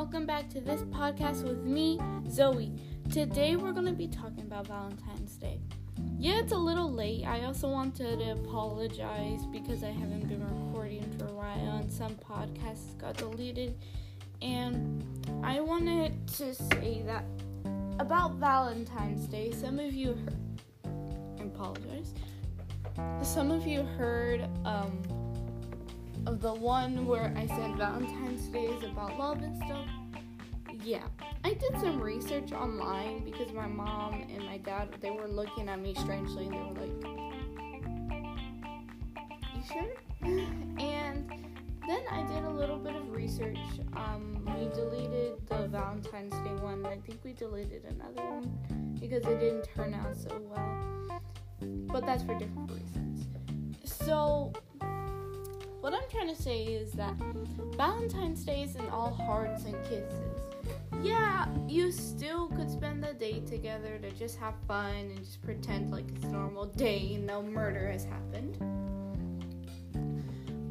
welcome back to this podcast with me, Zoe. Today we're going to be talking about Valentine's Day. Yeah, it's a little late. I also wanted to apologize because I haven't been recording for a while and some podcasts got deleted. And I wanted to say that about Valentine's Day, some of you heard, I apologize. Some of you heard um, of the one where I said Valentine's Day is about love and stuff. Yeah, I did some research online because my mom and my dad they were looking at me strangely and they were like, "You sure?" And then I did a little bit of research. Um, we deleted the Valentine's Day one. I think we deleted another one because it didn't turn out so well. But that's for different reasons. So what I'm trying to say is that Valentine's Day isn't all hearts and kisses. Yeah, you still could spend the day together to just have fun and just pretend like it's a normal day and no murder has happened.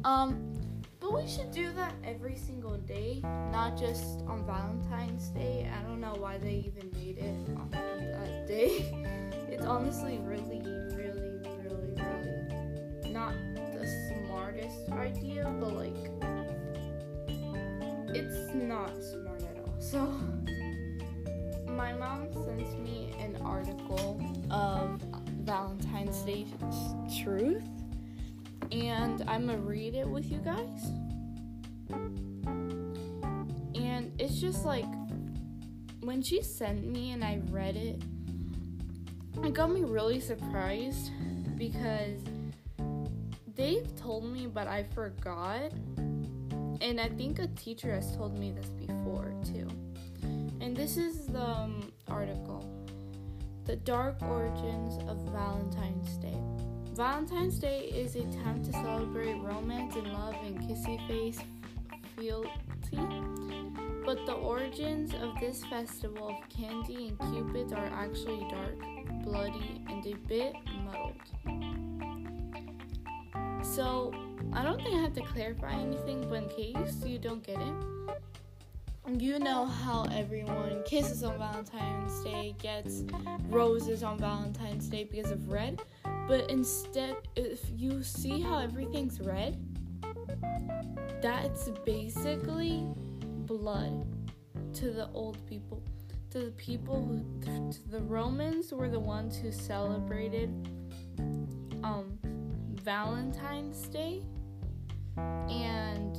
Um, but we should do that every single day, not just on Valentine's Day. I don't know why they even made it on that day. It's honestly really, idea, but like it's not smart at all. So my mom sends me an article of Valentine's Day truth and I'm gonna read it with you guys. And it's just like when she sent me and I read it, it got me really surprised because they've told me, but I forgot. And I think a teacher has told me this before too. And this is the um, article The Dark Origins of Valentine's Day. Valentine's Day is a time to celebrate romance and love and kissy face fealty. But the origins of this festival of candy and cupids are actually dark, bloody, and a bit muddled. So, I don't think I have to clarify anything, but in case you don't get it, you know how everyone kisses on Valentine's Day, gets roses on Valentine's Day because of red. But instead, if you see how everything's red, that's basically blood to the old people. To the people who, to the Romans were the ones who celebrated um Valentine's Day, and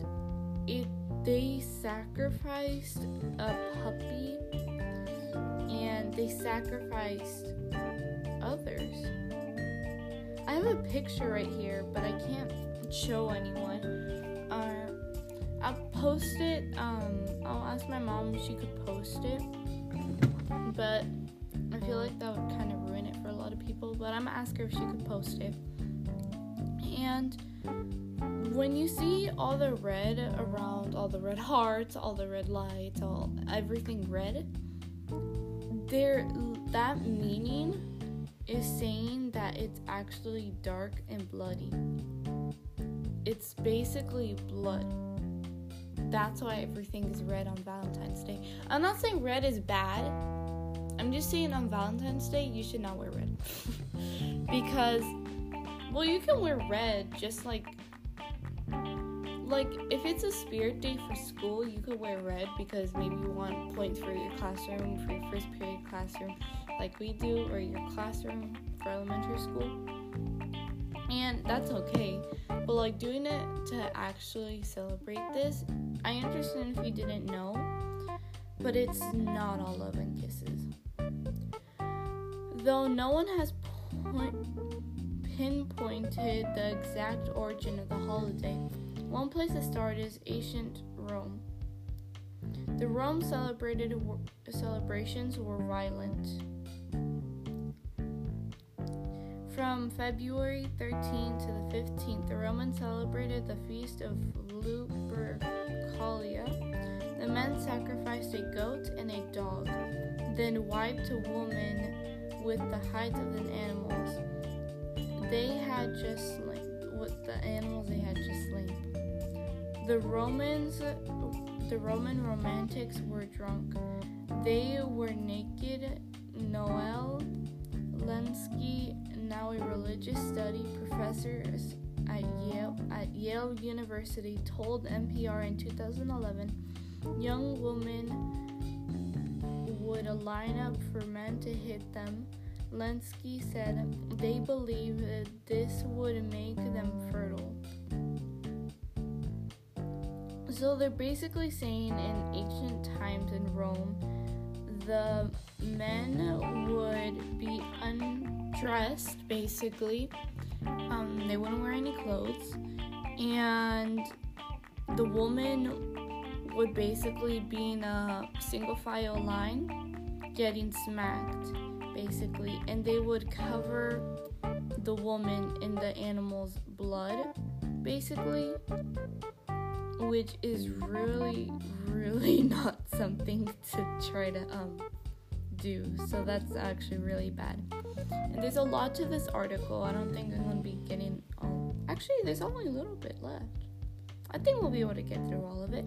it they sacrificed a puppy, and they sacrificed others. I have a picture right here, but I can't show anyone. Uh, I'll post it. Um, I'll ask my mom if she could post it, but I feel like that would kind of ruin it for a lot of people. But I'm gonna ask her if she could post it. And when you see all the red around, all the red hearts, all the red lights, all everything red, there that meaning is saying that it's actually dark and bloody. It's basically blood. That's why everything is red on Valentine's Day. I'm not saying red is bad. I'm just saying on Valentine's Day you should not wear red. because well, you can wear red just like like if it's a spirit day for school, you could wear red because maybe you want points for your classroom, for your first period classroom, like we do, or your classroom for elementary school. And that's okay. But like doing it to actually celebrate this, I understand if you didn't know, but it's not all love and kisses. Though no one has point pinpointed the exact origin of the holiday. One place to start is ancient Rome. The Rome celebrated celebrations were violent. From February 13 to the 15th, the Romans celebrated the feast of Lupercalia. The men sacrificed a goat and a dog, then wiped a woman with the hides of the animals they had just slain with the animals they had just slain. The Romans the Roman romantics were drunk. They were naked. Noel Lenski, now a religious study professor at Yale, at Yale University, told NPR in 2011 young women would line up for men to hit them. Lenski said they believe that this would make them fertile. So they're basically saying in ancient times in Rome, the men would be undressed basically. Um, they wouldn't wear any clothes, and the woman would basically be in a single file line getting smacked basically, and they would cover the woman in the animal's blood basically which is really, really not something to try to um do. So that's actually really bad. And there's a lot to this article. I don't think I'm gonna be getting um actually there's only a little bit left. I think we'll be able to get through all of it.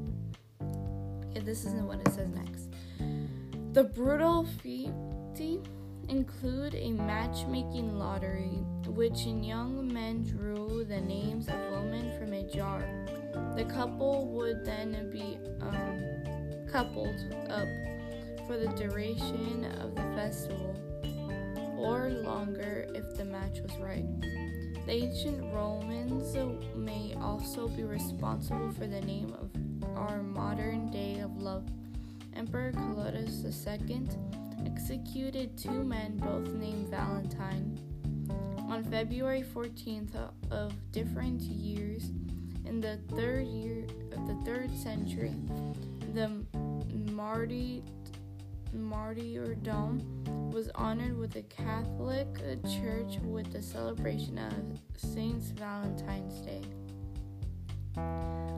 Okay, this isn't what it says next. The brutal feat include a matchmaking lottery, which in young men drew the names of women from a jar. The couple would then be um, coupled up for the duration of the festival, or longer if the match was right. The ancient Romans may also be responsible for the name of our modern day of love. Emperor Claudius II executed two men, both named Valentine. On February 14th of different years, in the third year of the third century, the Marty, martyrdom was honored with the Catholic Church with the celebration of Saint Valentine's Day.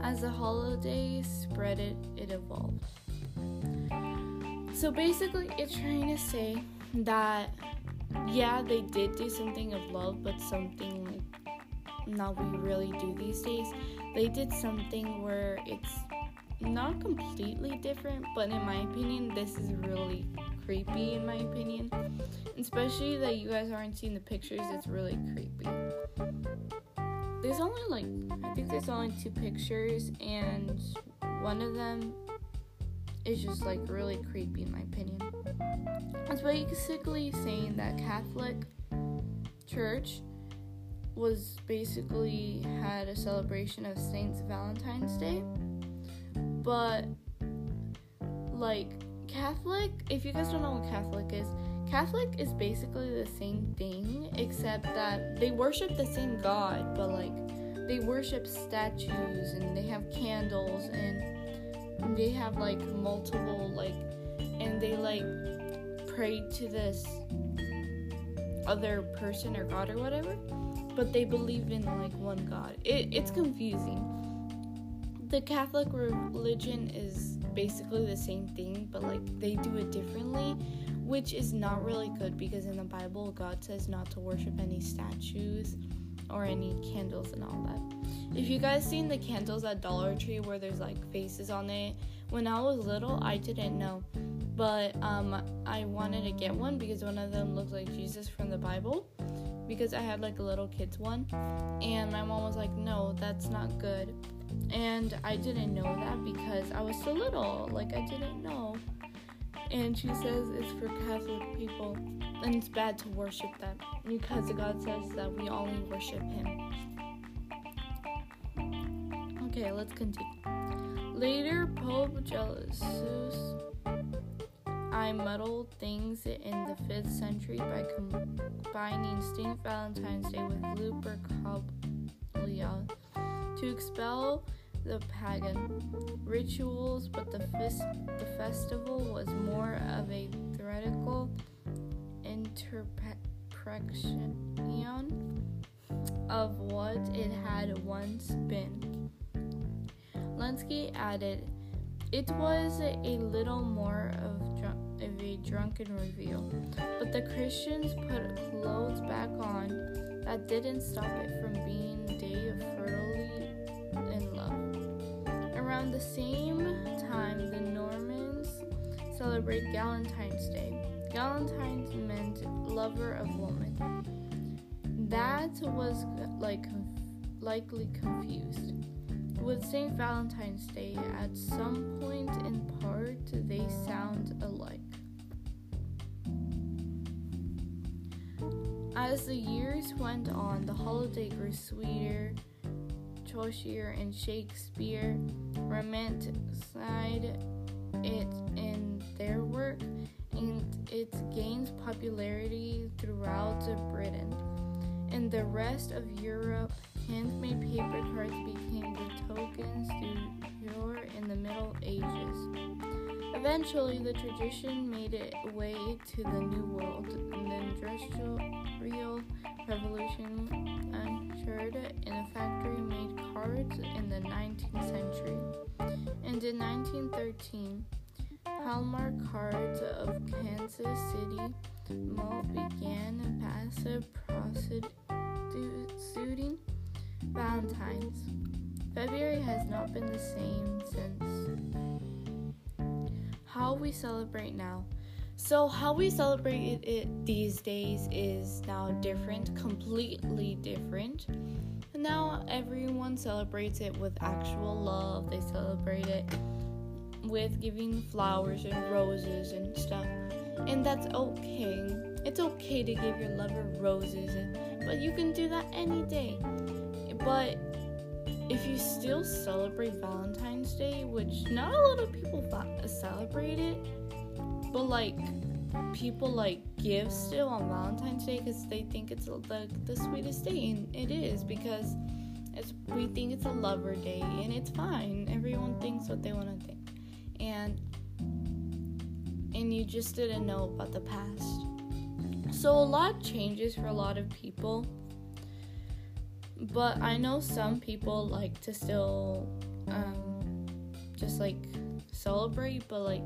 As the holiday spread, it, it evolved. So basically, it's trying to say that, yeah, they did do something of love, but something like not we really do these days. They did something where it's not completely different, but in my opinion, this is really creepy. In my opinion, especially that you guys aren't seeing the pictures, it's really creepy. There's only like I think there's only two pictures, and one of them is just like really creepy in my opinion. It's basically saying that Catholic Church was basically had a celebration of Saint's Valentine's Day. But like Catholic, if you guys don't know what Catholic is, Catholic is basically the same thing except that they worship the same God, but like they worship statues and they have candles and they have like multiple like and they like pray to this other person or God or whatever but they believe in like one God. It, it's confusing. The Catholic religion is basically the same thing, but like they do it differently, which is not really good because in the Bible, God says not to worship any statues or any candles and all that. If you guys seen the candles at Dollar Tree where there's like faces on it, when I was little, I didn't know, but um, I wanted to get one because one of them looks like Jesus from the Bible because I had like a little kids one, and my mom was like, "No, that's not good." And I didn't know that because I was so little, like I didn't know. And she says it's for Catholic people, and it's bad to worship them because God says that we only worship Him. Okay, let's continue. Later, Pope Gelasius I muddled things in the 5th century by combining St. Valentine's Day with Lupercalia to expel the pagan rituals, but the, the festival was more of a theoretical interpretation of what it had once been. Lenski added, it was a little more of of a drunken reveal. But the Christians put clothes back on. That didn't stop it Around the same time, the Normans celebrate Galatin's Day. Galatin's meant lover of woman. That was like likely confused. With St. Valentine's Day, at some point in part, they sound alike. As the years went on, the holiday grew sweeter. Chaucer and Shakespeare romanticized it in their work, and it gained popularity throughout Britain. In the rest of Europe, handmade paper cards became the tokens du jour in the Middle Ages. Eventually, the tradition made its way to the New World. And the Industrial Revolution ushered in a factory cards in the 19th century. And in 1913, Hallmark Cards of Kansas City Mo began a passive prostituting Valentine's. February has not been the same since how we celebrate now. So, how we celebrate it these days is now different, completely different. Now, everyone celebrates it with actual love, they celebrate it with giving flowers and roses and stuff. And that's okay. It's okay to give your lover roses, but you can do that any day. But if you still celebrate Valentine's Day, which not a lot of people celebrate it, but like people like give still on Valentine's Day because they think it's the, the sweetest day, and it is because it's we think it's a lover day, and it's fine. Everyone thinks what they want to think, and and you just didn't know about the past. So a lot changes for a lot of people but I know some people like to still um, just like celebrate, but like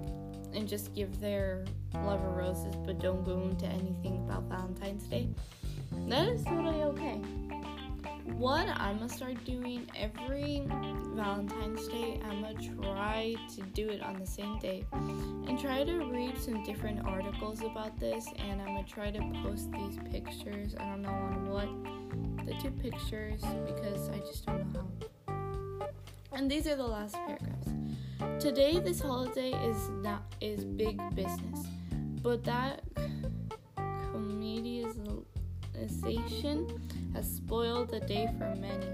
and just give their lover roses, but don't go into anything about Valentine's Day. That is totally okay. What I'm gonna start doing every Valentine's Day, I'm gonna try to do it on the same day and try to read some different articles about this. And I'm gonna try to post these pictures. I don't know on what the two pictures because I just don't know how. And these are the last paragraphs. Today, this holiday is not is big business, but that comedialization has spoiled the day for many.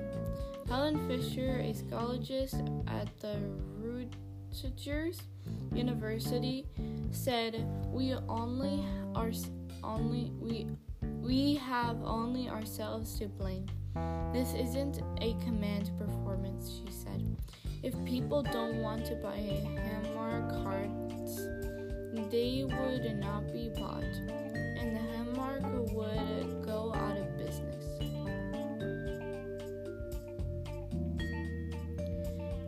Helen Fisher, a psychologist at the Rutgers University, said, "We only are only we we have only ourselves to blame. This isn't a command performance," she said. If people don't want to buy a Hallmark cards, they would not be bought, and the Hallmark would go out of business.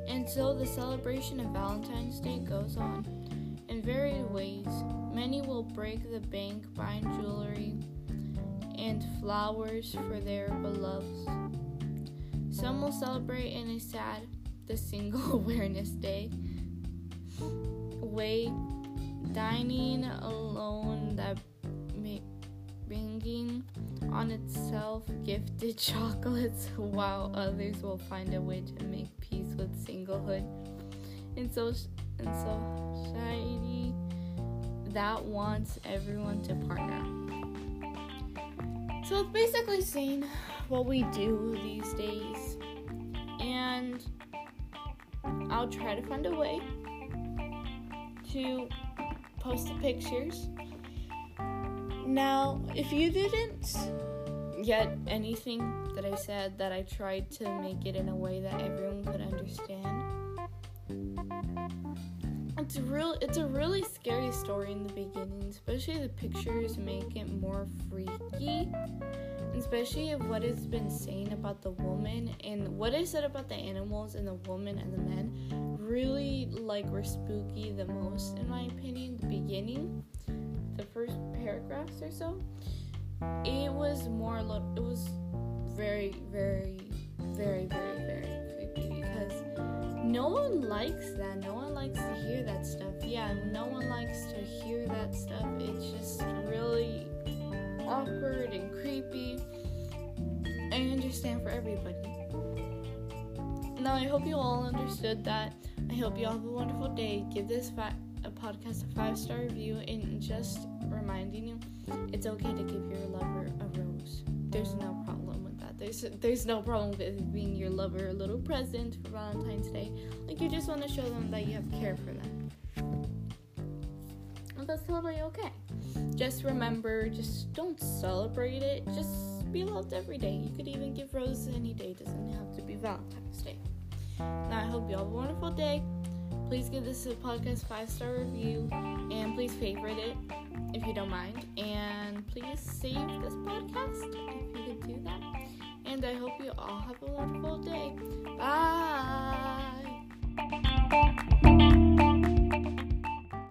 And so the celebration of Valentine's Day goes on in varied ways. Many will break the bank buying jewelry and flowers for their beloveds. Some will celebrate in a sad, the Single Awareness Day way, dining alone that bringing on itself gifted chocolates while others will find a way to make peace with singlehood. And so in society that wants everyone to partner. So it's basically saying what we do these days. And I'll try to find a way to post the pictures. Now, if you didn't get anything that I said that I tried to make it in a way that everyone could understand, it's a real it's a really scary story in the beginning, especially the pictures make it more freaky especially of what has been saying about the woman and what I said about the animals and the woman and the men really like were spooky the most in my opinion. The beginning, the first paragraphs or so, it was more. It was very, very, very, very, very creepy because no one likes that. No one likes to hear that stuff. Yeah, no one likes to hear that stuff. It's just really awkward and creepy. I understand for everybody. Now, I hope you all understood that. I hope you all have a wonderful day. Give this fi- a podcast a five star review and just reminding you it's okay to give your lover a rose. There's no problem with that. There's there's no problem with giving your lover a little present for Valentine's Day. Like you just want to show them that you have care for them. And that's totally okay. Just remember, just don't celebrate it. Just be loved every day. You could even give roses any day. It doesn't have to be Valentine's Day. Now I hope you all have a wonderful day. Please give this podcast five star review and please favorite it if you don't mind. And please save this podcast if you could do that. And I hope you all have a wonderful day. Bye.